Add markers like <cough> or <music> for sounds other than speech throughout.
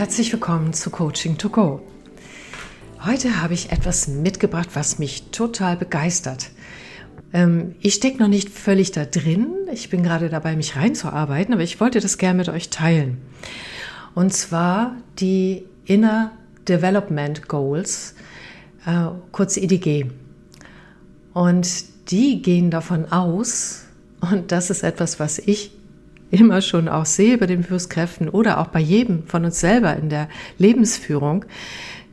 herzlich willkommen zu Coaching to Go. Heute habe ich etwas mitgebracht, was mich total begeistert. Ähm, ich stecke noch nicht völlig da drin. Ich bin gerade dabei, mich reinzuarbeiten, aber ich wollte das gerne mit euch teilen. Und zwar die Inner Development Goals, äh, kurz IDG. Und die gehen davon aus, und das ist etwas, was ich immer schon auch sehe bei den Führungskräften oder auch bei jedem von uns selber in der Lebensführung,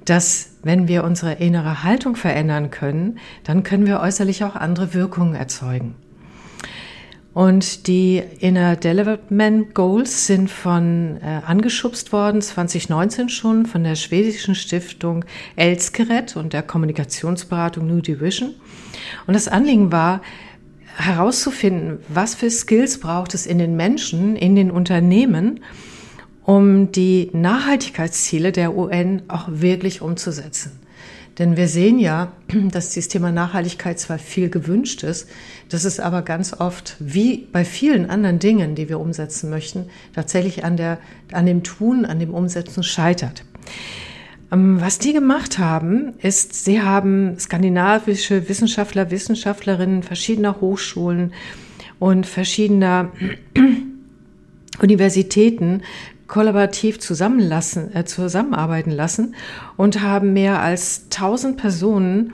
dass wenn wir unsere innere Haltung verändern können, dann können wir äußerlich auch andere Wirkungen erzeugen. Und die Inner Development Goals sind von äh, angeschubst worden 2019 schon von der schwedischen Stiftung Elskeret und der Kommunikationsberatung New Division. Und das Anliegen war, herauszufinden, was für Skills braucht es in den Menschen, in den Unternehmen, um die Nachhaltigkeitsziele der UN auch wirklich umzusetzen. Denn wir sehen ja, <clears throat> dass dieses Thema Nachhaltigkeit zwar viel gewünscht ist, dass es aber ganz oft, wie bei vielen anderen Dingen, die wir umsetzen möchten, tatsächlich an, der, an dem Tun, an dem Umsetzen scheitert. Ähm, was die gemacht haben, ist, sie haben skandinavische Wissenschaftler, Wissenschaftlerinnen verschiedener Hochschulen und verschiedener <clears throat> Universitäten kollaborativ zusammenlassen, äh, zusammenarbeiten lassen und haben mehr als 1000 Personen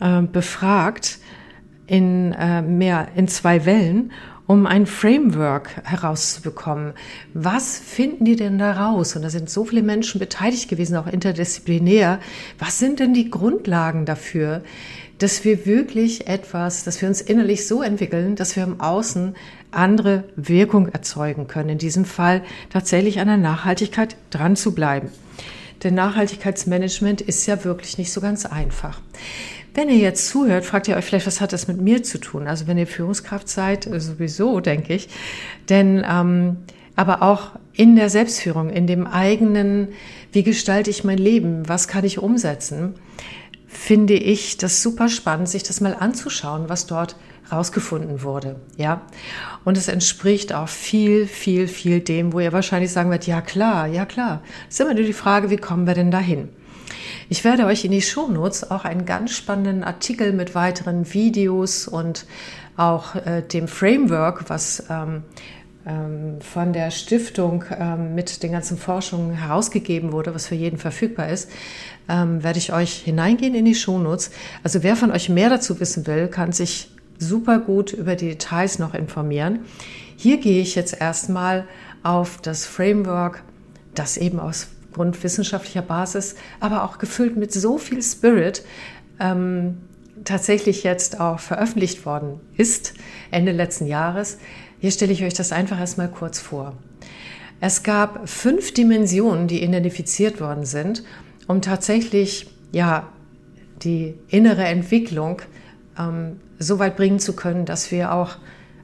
äh, befragt in äh, mehr in zwei Wellen um ein Framework herauszubekommen. Was finden die denn da raus? Und da sind so viele Menschen beteiligt gewesen, auch interdisziplinär. Was sind denn die Grundlagen dafür, dass wir wirklich etwas, dass wir uns innerlich so entwickeln, dass wir im Außen andere Wirkung erzeugen können. In diesem Fall tatsächlich an der Nachhaltigkeit dran zu bleiben. Denn Nachhaltigkeitsmanagement ist ja wirklich nicht so ganz einfach. Wenn ihr jetzt zuhört, fragt ihr euch vielleicht, was hat das mit mir zu tun? Also wenn ihr Führungskraft seid, äh, sowieso, denke ich. Denn ähm, aber auch in der Selbstführung, in dem eigenen, wie gestalte ich mein Leben, was kann ich umsetzen, finde ich das super spannend, sich das mal anzuschauen, was dort rausgefunden wurde, ja. Und es entspricht auch viel, viel, viel dem, wo ihr wahrscheinlich sagen werdet, ja klar, ja klar. Es ist immer nur die Frage, wie kommen wir denn dahin? Ich werde euch in die Shownotes auch einen ganz spannenden Artikel mit weiteren Videos und auch äh, dem Framework, was ähm, ähm, von der Stiftung ähm, mit den ganzen Forschungen herausgegeben wurde, was für jeden verfügbar ist, ähm, werde ich euch hineingehen in die Shownotes. Also wer von euch mehr dazu wissen will, kann sich super gut über die Details noch informieren. Hier gehe ich jetzt erstmal auf das Framework, das eben aus grundwissenschaftlicher Basis, aber auch gefüllt mit so viel Spirit, ähm, tatsächlich jetzt auch veröffentlicht worden ist, Ende letzten Jahres. Hier stelle ich euch das einfach erstmal kurz vor. Es gab fünf Dimensionen, die identifiziert worden sind, um tatsächlich ja die innere Entwicklung ähm, so weit bringen zu können, dass wir auch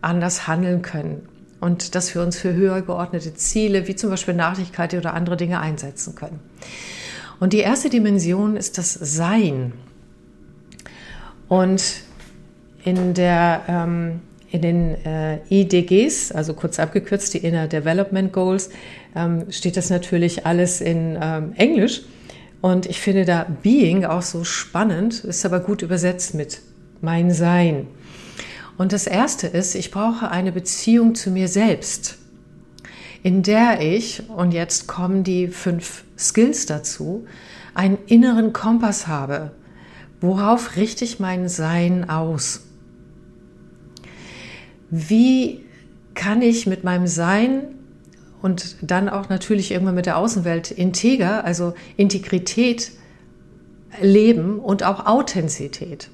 anders handeln können, und dass wir uns für höher geordnete Ziele wie zum Beispiel Nachhaltigkeit oder andere Dinge einsetzen können. Und die erste Dimension ist das Sein. Und in, der, ähm, in den äh, IDGs, also kurz abgekürzt die Inner Development Goals, ähm, steht das natürlich alles in ähm, Englisch. Und ich finde da Being auch so spannend, ist aber gut übersetzt mit mein Sein. Und das Erste ist, ich brauche eine Beziehung zu mir selbst, in der ich, und jetzt kommen die fünf Skills dazu, einen inneren Kompass habe. Worauf richte ich mein Sein aus? Wie kann ich mit meinem Sein und dann auch natürlich irgendwann mit der Außenwelt integer, also Integrität leben und auch Authentizität?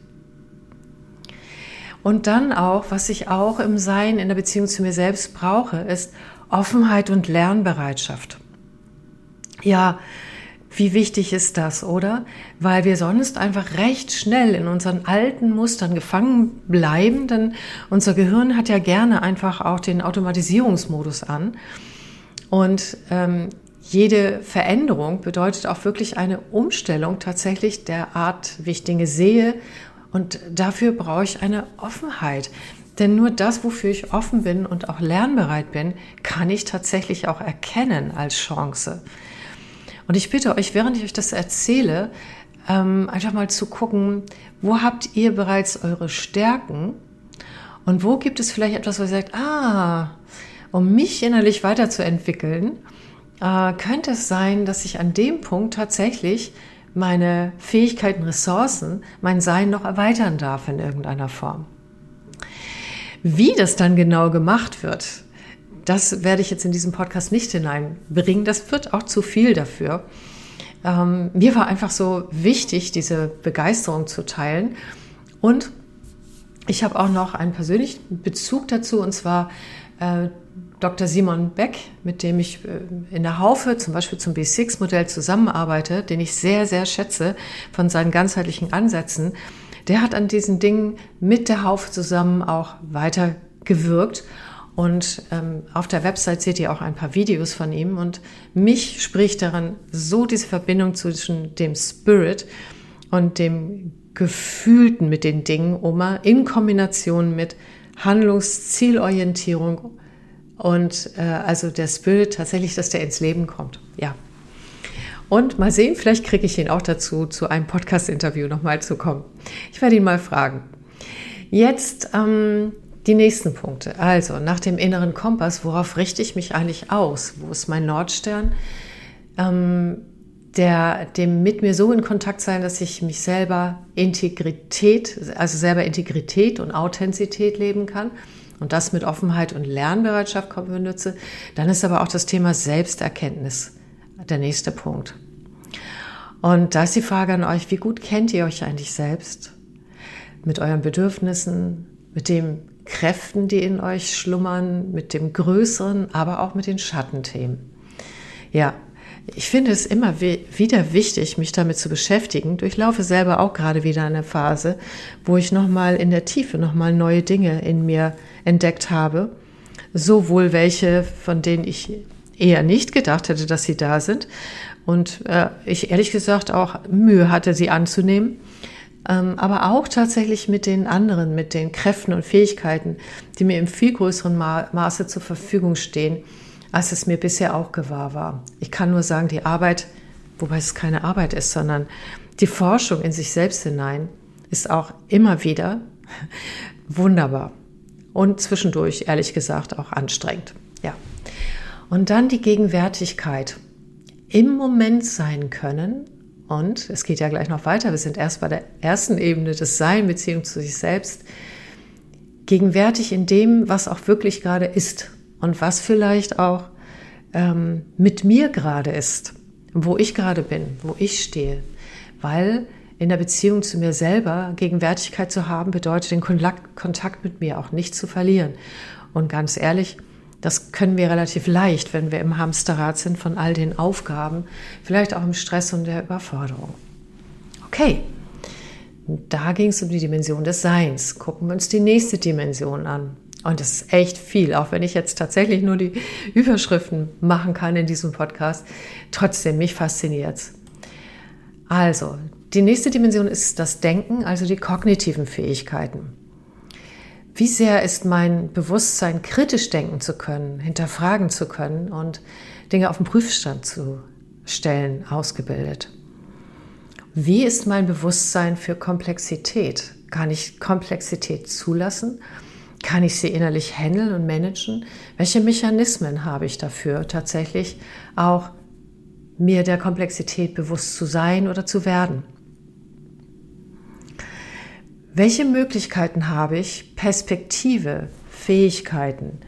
Und dann auch, was ich auch im Sein, in der Beziehung zu mir selbst brauche, ist Offenheit und Lernbereitschaft. Ja, wie wichtig ist das, oder? Weil wir sonst einfach recht schnell in unseren alten Mustern gefangen bleiben, denn unser Gehirn hat ja gerne einfach auch den Automatisierungsmodus an. Und ähm, jede Veränderung bedeutet auch wirklich eine Umstellung tatsächlich der Art, wie ich Dinge sehe und dafür brauche ich eine Offenheit. Denn nur das, wofür ich offen bin und auch lernbereit bin, kann ich tatsächlich auch erkennen als Chance. Und ich bitte euch, während ich euch das erzähle, ähm, einfach mal zu gucken, wo habt ihr bereits eure Stärken und wo gibt es vielleicht etwas, wo ihr sagt, ah, um mich innerlich weiterzuentwickeln, äh, könnte es sein, dass ich an dem Punkt tatsächlich meine Fähigkeiten, Ressourcen, mein Sein noch erweitern darf in irgendeiner Form. Wie das dann genau gemacht wird, das werde ich jetzt in diesem Podcast nicht hineinbringen. Das wird auch zu viel dafür. Ähm, mir war einfach so wichtig, diese Begeisterung zu teilen. Und ich habe auch noch einen persönlichen Bezug dazu, und zwar äh, Dr. Simon Beck, mit dem ich äh, in der Haufe zum Beispiel zum B6-Modell zusammenarbeite, den ich sehr, sehr schätze von seinen ganzheitlichen Ansätzen. Der hat an diesen Dingen mit der Haufe zusammen auch weitergewirkt. Und ähm, auf der Website seht ihr auch ein paar Videos von ihm. Und mich spricht daran so diese Verbindung zwischen dem Spirit und dem Gefühlten mit den Dingen, Oma, in Kombination mit Handlungszielorientierung und äh, also der Spirit tatsächlich, dass der ins Leben kommt. Ja. Und mal sehen, vielleicht kriege ich ihn auch dazu, zu einem Podcast-Interview nochmal zu kommen. Ich werde ihn mal fragen. Jetzt ähm, die nächsten Punkte. Also nach dem inneren Kompass, worauf richte ich mich eigentlich aus? Wo ist mein Nordstern? Ähm, der, dem mit mir so in Kontakt sein, dass ich mich selber Integrität, also selber Integrität und Authentizität leben kann und das mit Offenheit und Lernbereitschaft benutze, dann ist aber auch das Thema Selbsterkenntnis der nächste Punkt. Und da ist die Frage an euch, wie gut kennt ihr euch eigentlich selbst? Mit euren Bedürfnissen, mit dem Kräften, die in euch schlummern, mit dem Größeren, aber auch mit den Schattenthemen. Ja, ich finde es immer wieder wichtig, mich damit zu beschäftigen. Durchlaufe selber auch gerade wieder eine Phase, wo ich nochmal in der Tiefe nochmal neue Dinge in mir entdeckt habe. Sowohl welche, von denen ich eher nicht gedacht hätte, dass sie da sind. Und äh, ich ehrlich gesagt auch Mühe hatte, sie anzunehmen ähm, aber auch tatsächlich mit den anderen, mit den Kräften und Fähigkeiten, die mir im viel größeren Maße zur Verfügung stehen, als es mir bisher auch gewahr war. Ich kann nur sagen, die Arbeit, wobei es keine Arbeit ist, sondern die Forschung in sich selbst hinein ist auch immer wieder <laughs> wunderbar und zwischendurch, ehrlich gesagt, auch anstrengend. Ja. Und dann die Gegenwärtigkeit. Im Moment sein können und es geht ja gleich noch weiter. Wir sind erst bei der ersten Ebene des Sein, Beziehung zu sich selbst. Gegenwärtig in dem, was auch wirklich gerade ist und was vielleicht auch ähm, mit mir gerade ist, wo ich gerade bin, wo ich stehe. Weil in der Beziehung zu mir selber Gegenwärtigkeit zu haben, bedeutet den Kontakt mit mir auch nicht zu verlieren. Und ganz ehrlich, das können wir relativ leicht, wenn wir im Hamsterrad sind von all den Aufgaben, vielleicht auch im Stress und der Überforderung. Okay, da ging es um die Dimension des Seins. Gucken wir uns die nächste Dimension an. Und das ist echt viel, auch wenn ich jetzt tatsächlich nur die Überschriften machen kann in diesem Podcast. Trotzdem, mich fasziniert es. Also, die nächste Dimension ist das Denken, also die kognitiven Fähigkeiten. Wie sehr ist mein Bewusstsein, kritisch denken zu können, hinterfragen zu können und Dinge auf den Prüfstand zu stellen, ausgebildet? Wie ist mein Bewusstsein für Komplexität? Kann ich Komplexität zulassen? Kann ich sie innerlich handeln und managen? Welche Mechanismen habe ich dafür, tatsächlich auch mir der Komplexität bewusst zu sein oder zu werden? Welche Möglichkeiten habe ich, Perspektive, Fähigkeiten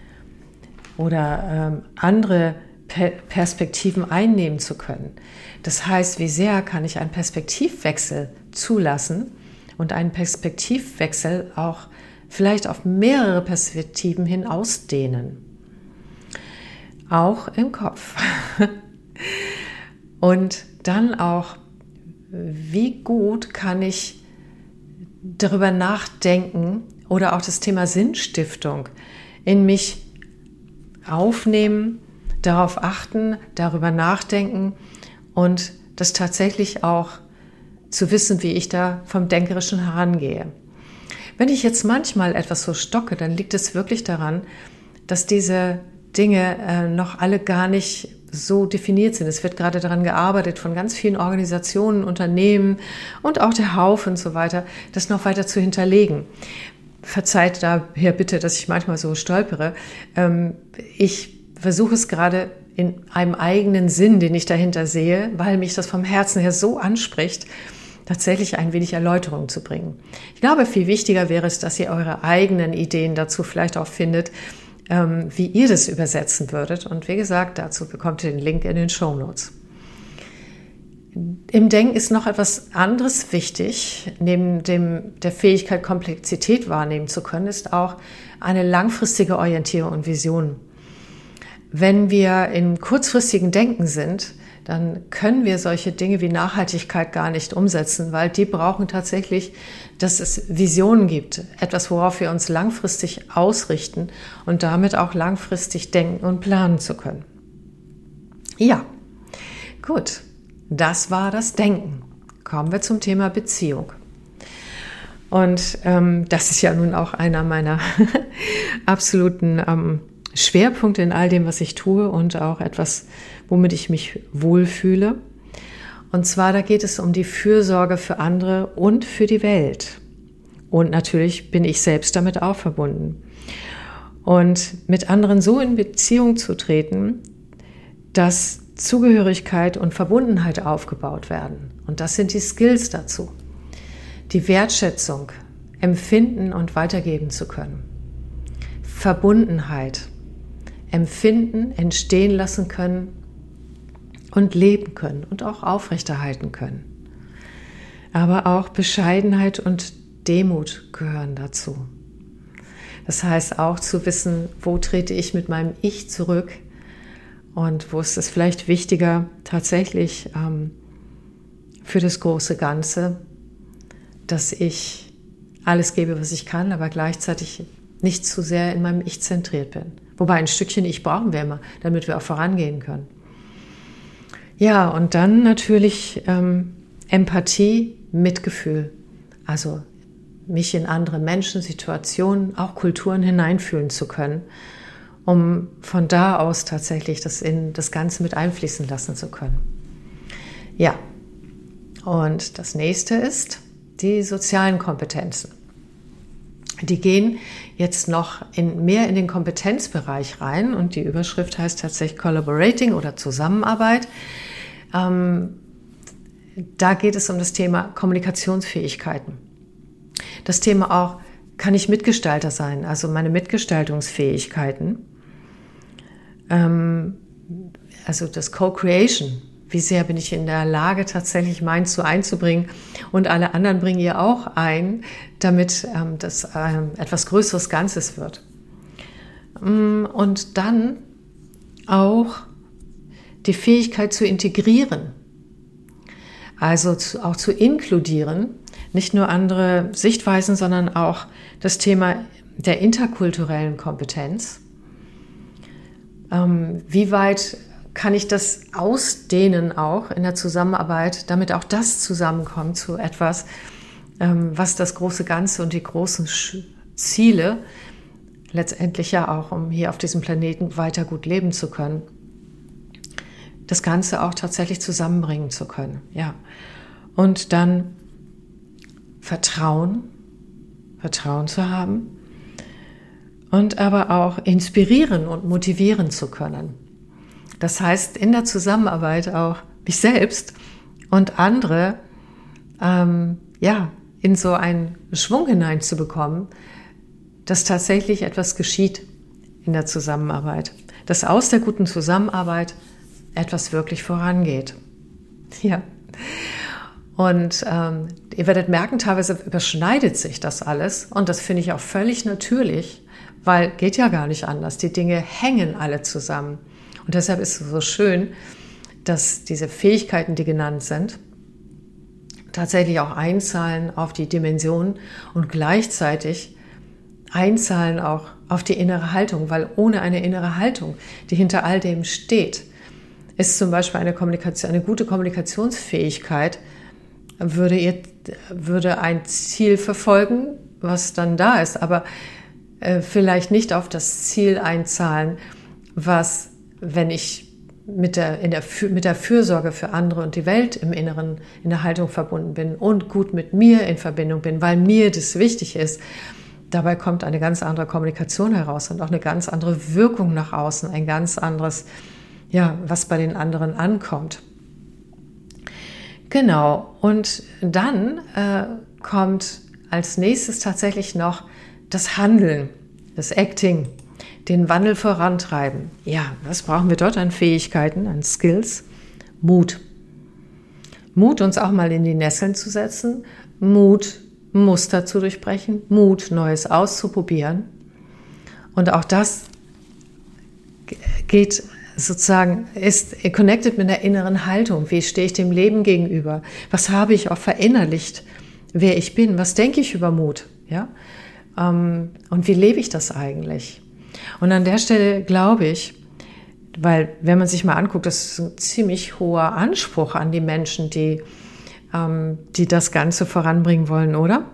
oder ähm, andere per Perspektiven einnehmen zu können? Das heißt, wie sehr kann ich einen Perspektivwechsel zulassen und einen Perspektivwechsel auch vielleicht auf mehrere Perspektiven hin ausdehnen? Auch im Kopf. <laughs> und dann auch, wie gut kann ich darüber nachdenken oder auch das Thema Sinnstiftung in mich aufnehmen, darauf achten, darüber nachdenken und das tatsächlich auch zu wissen, wie ich da vom Denkerischen herangehe. Wenn ich jetzt manchmal etwas so stocke, dann liegt es wirklich daran, dass diese Dinge äh, noch alle gar nicht so definiert sind. Es wird gerade daran gearbeitet von ganz vielen Organisationen, Unternehmen und auch der Hauf und so weiter, das noch weiter zu hinterlegen. Verzeiht daher bitte, dass ich manchmal so stolpere. Ähm, ich versuche es gerade in einem eigenen Sinn, den ich dahinter sehe, weil mich das vom Herzen her so anspricht, tatsächlich ein wenig Erläuterung zu bringen. Ich glaube, viel wichtiger wäre es, dass ihr eure eigenen Ideen dazu vielleicht auch findet, ähm, wie ihr das übersetzen würdet. Und wie gesagt, dazu bekommt ihr den Link in den Show Notes. Im Denken ist noch etwas anderes wichtig. Neben dem, der Fähigkeit, Komplexität wahrnehmen zu können, ist auch eine langfristige Orientierung und Vision. Wenn wir im kurzfristigen Denken sind, dann können wir solche Dinge wie Nachhaltigkeit gar nicht umsetzen, weil die brauchen tatsächlich, dass es Visionen gibt, etwas, worauf wir uns langfristig ausrichten und damit auch langfristig denken und planen zu können. Ja, gut, das war das Denken. Kommen wir zum Thema Beziehung. Und ähm, das ist ja nun auch einer meiner <laughs> absoluten ähm, Schwerpunkte in all dem, was ich tue und auch etwas, womit ich mich wohlfühle. Und zwar, da geht es um die Fürsorge für andere und für die Welt. Und natürlich bin ich selbst damit auch verbunden. Und mit anderen so in Beziehung zu treten, dass Zugehörigkeit und Verbundenheit aufgebaut werden. Und das sind die Skills dazu. Die Wertschätzung, empfinden und weitergeben zu können. Verbundenheit, empfinden, entstehen lassen können und leben können und auch aufrechterhalten können. Aber auch Bescheidenheit und Demut gehören dazu. Das heißt auch zu wissen, wo trete ich mit meinem Ich zurück und wo ist es vielleicht wichtiger, tatsächlich ähm, für das große Ganze, dass ich alles gebe, was ich kann, aber gleichzeitig nicht zu sehr in meinem Ich zentriert bin. Wobei ein Stückchen Ich brauchen wir immer, damit wir auch vorangehen können. Ja, und dann natürlich ähm, Empathie, Mitgefühl. Also mich in andere Menschen, Situationen, auch Kulturen hineinfühlen zu können, um von da aus tatsächlich das in das Ganze mit einfließen lassen zu können. Ja, und das nächste ist die sozialen Kompetenzen. Die gehen jetzt noch in, mehr in den Kompetenzbereich rein und die Überschrift heißt tatsächlich Collaborating oder Zusammenarbeit. Ähm, da geht es um das Thema Kommunikationsfähigkeiten. Das Thema auch, kann ich Mitgestalter sein, also meine Mitgestaltungsfähigkeiten. Ähm, also das Co-Creation, wie sehr bin ich in der Lage, tatsächlich meins so einzubringen und alle anderen bringen ihr auch ein, damit ähm, das ähm, etwas Größeres Ganzes wird. Mm, und dann auch die Fähigkeit zu integrieren, also auch zu inkludieren, nicht nur andere Sichtweisen, sondern auch das Thema der interkulturellen Kompetenz. Ähm, wie weit kann ich das ausdehnen auch in der Zusammenarbeit, damit auch das zusammenkommt zu etwas, ähm, was das große Ganze und die großen Ziele letztendlich ja auch, um hier auf diesem Planeten weiter gut leben zu können, das Ganze auch tatsächlich zusammenbringen zu können. Ja. Und dann Vertrauen, Vertrauen zu haben und aber auch inspirieren und motivieren zu können. Das heißt, in der Zusammenarbeit auch mich selbst und andere, ähm, ja, in so einen Schwung hineinzubekommen, dass tatsächlich etwas geschieht in der Zusammenarbeit, dass aus der guten Zusammenarbeit etwas wirklich vorangeht. <laughs> Ja. Und ähm, ihr werdet merken, teilweise überschneidet sich das alles. Und das finde ich auch völlig natürlich, weil geht ja gar nicht anders. Die Dinge hängen alle zusammen. Und deshalb ist es so schön, dass diese Fähigkeiten, die genannt sind, tatsächlich auch einzahlen auf die Dimension und gleichzeitig einzahlen auch auf die innere Haltung, weil ohne eine innere Haltung, die hinter all dem steht, ist zum Beispiel eine, Kommunikation, eine gute Kommunikationsfähigkeit, würde, ihr, würde ein Ziel verfolgen, was dann da ist, aber äh, vielleicht nicht auf das Ziel einzahlen, was wenn ich mit der, in der, mit der Fürsorge für andere und die Welt im Inneren in der Haltung verbunden bin und gut mit mir in Verbindung bin, weil mir das wichtig ist, dabei kommt eine ganz andere Kommunikation heraus und auch eine ganz andere Wirkung nach außen, ein ganz anderes, ja, was bei den anderen ankommt. Genau, und dann äh, kommt als nächstes tatsächlich noch das Handeln, das Acting den Wandel vorantreiben. Ja, was brauchen wir dort an Fähigkeiten, an Skills? Mut. Mut, uns auch mal in die Nesseln zu setzen. Mut, Muster zu durchbrechen. Mut, Neues auszuprobieren. Und auch das geht sozusagen, ist connected mit der inneren Haltung. Wie stehe ich dem Leben gegenüber? Was habe ich auch verinnerlicht, wer ich bin? Was denke ich über Mut? Ja? Ähm, und wie lebe ich das eigentlich? Und an der Stelle glaube ich, weil wenn man sich mal anguckt, das ist ein ziemlich hoher Anspruch an die Menschen, die, ähm, die das Ganze voranbringen wollen, oder?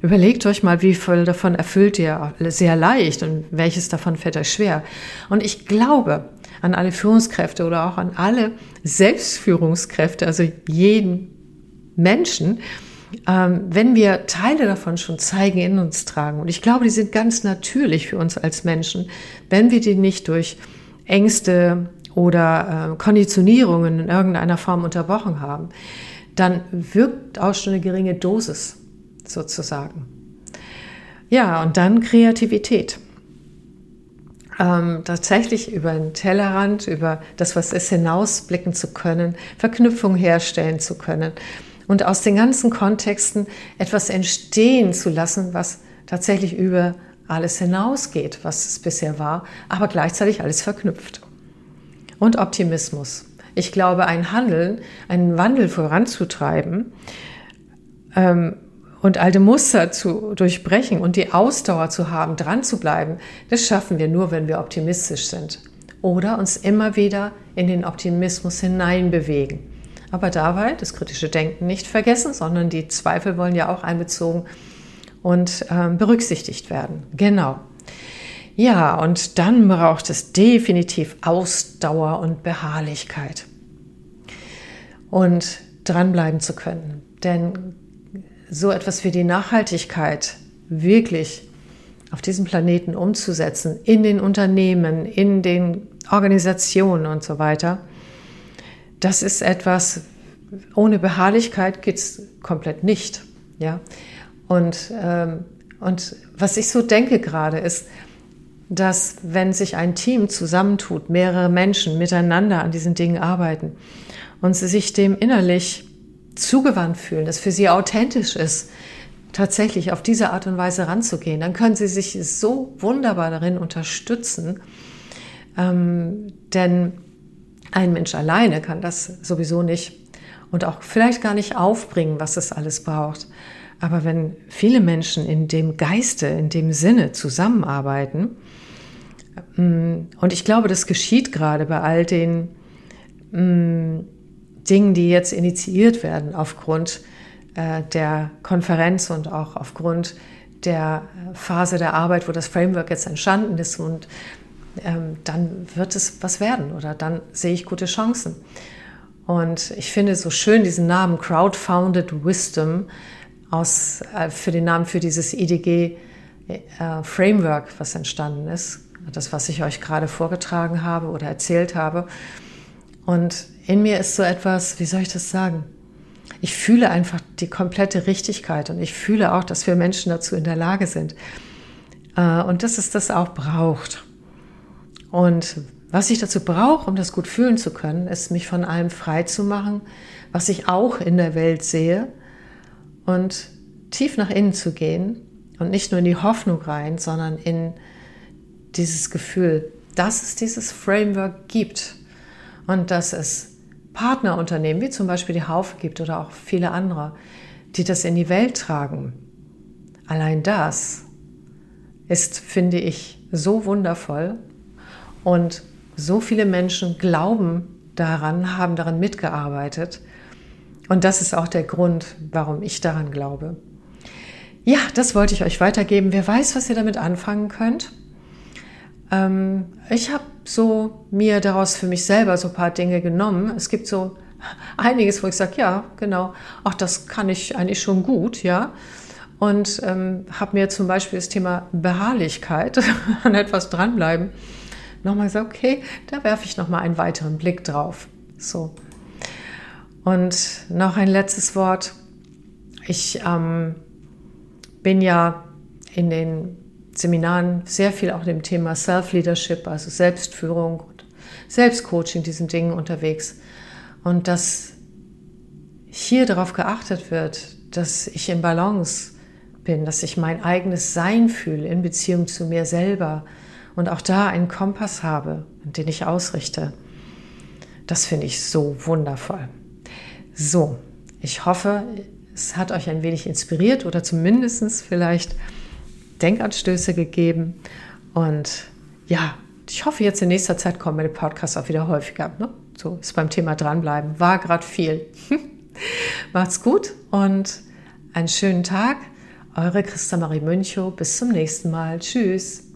Überlegt euch mal, wie viel davon erfüllt ihr sehr leicht und welches davon fällt euch schwer. Und ich glaube an alle Führungskräfte oder auch an alle Selbstführungskräfte, also jeden Menschen, ähm, wenn wir Teile davon schon zeigen, in uns tragen, und ich glaube, die sind ganz natürlich für uns als Menschen, wenn wir die nicht durch Ängste oder äh, Konditionierungen in irgendeiner Form unterbrochen haben, dann wirkt auch schon eine geringe Dosis sozusagen. Ja, und dann Kreativität. Ähm, tatsächlich über den Tellerrand, über das, was ist, hinausblicken zu können, Verknüpfung herstellen zu können und aus den ganzen Kontexten etwas entstehen zu lassen, was tatsächlich über alles hinausgeht, was es bisher war, aber gleichzeitig alles verknüpft. Und Optimismus. Ich glaube, ein Handeln, einen Wandel voranzutreiben ähm, und alte Muster zu durchbrechen und die Ausdauer zu haben, dran zu bleiben, das schaffen wir nur, wenn wir optimistisch sind. Oder uns immer wieder in den Optimismus hineinbewegen aber dabei das kritische Denken nicht vergessen, sondern die Zweifel wollen ja auch einbezogen und ähm, berücksichtigt werden. Genau. Ja, und dann braucht es definitiv Ausdauer und Beharrlichkeit. Und dranbleiben zu können. Denn so etwas wie die Nachhaltigkeit wirklich auf diesem Planeten umzusetzen, in den Unternehmen, in den Organisationen und so weiter, das ist etwas, ohne Beharrlichkeit geht es komplett nicht. Ja? Und, ähm, und was ich so denke gerade ist, dass wenn sich ein Team zusammentut, mehrere Menschen miteinander an diesen Dingen arbeiten und sie sich dem innerlich zugewandt fühlen, dass für sie authentisch ist, tatsächlich auf diese Art und Weise ranzugehen, dann können sie sich so wunderbar darin unterstützen. Ähm, denn ein Mensch alleine kann das sowieso nicht und auch vielleicht gar nicht aufbringen, was es alles braucht. Aber wenn viele Menschen in dem Geiste, in dem Sinne zusammenarbeiten, mm, und ich glaube, das geschieht gerade bei all den mm, Dingen, die jetzt initiiert werden aufgrund äh, der Konferenz und auch aufgrund der Phase der Arbeit, wo das Framework jetzt entstanden ist und ähm, dann wird es was werden oder dann sehe ich gute Chancen. Und ich finde so schön diesen Namen Crowdfounded Wisdom aus, äh, für den Namen für dieses IDG äh, Framework, was entstanden ist. Das, was ich euch gerade vorgetragen habe oder erzählt habe. Und in mir ist so etwas, wie soll ich das sagen? Ich fühle einfach die komplette Richtigkeit und ich fühle auch, dass wir Menschen dazu in der Lage sind. Äh, und dass es das auch braucht. Und was ich dazu brauche, um das gut fühlen zu können, ist, mich von allem frei zu machen, was ich auch in der Welt sehe und tief nach innen zu gehen und nicht nur in die Hoffnung rein, sondern in dieses Gefühl, dass es dieses Framework gibt und dass es Partnerunternehmen wie zum Beispiel die Haufe gibt oder auch viele andere, die das in die Welt tragen. Allein das ist, finde ich, so wundervoll und so viele Menschen glauben daran, haben daran mitgearbeitet. Und das ist auch der Grund, warum ich daran glaube. Ja, das wollte ich euch weitergeben. Wer weiß, was ihr damit anfangen könnt. Ähm, ich habe so mir daraus für mich selber so ein paar Dinge genommen. Es gibt so einiges, wo ich sage, ja, genau, ach, das kann ich eigentlich schon gut, ja. Und ähm, habe mir zum Beispiel das Thema Beharrlichkeit <laughs> an etwas dranbleiben nochmal gesagt, okay, da werfe ich nochmal einen weiteren Blick drauf. So. Und noch ein letztes Wort. Ich ähm, bin ja in den Seminaren sehr viel auch dem Thema Self-Leadership, also Selbstführung und Selbstcoaching, diesen Dingen unterwegs. Und dass hier darauf geachtet wird, dass ich in Balance bin, dass ich mein eigenes Sein fühle in Beziehung zu mir selber und auch da einen Kompass habe, den ich ausrichte. Das finde ich so wundervoll. So, ich hoffe, es hat euch ein wenig inspiriert oder zumindest vielleicht Denkanstöße gegeben. Und ja, ich hoffe, jetzt in nächster Zeit kommen meine Podcasts auch wieder häufiger. Ne? So ist beim Thema dranbleiben. War gerade viel. <laughs> Macht's gut und einen schönen Tag. Eure Christa Marie Münchow. Bis zum nächsten Mal. Tschüss.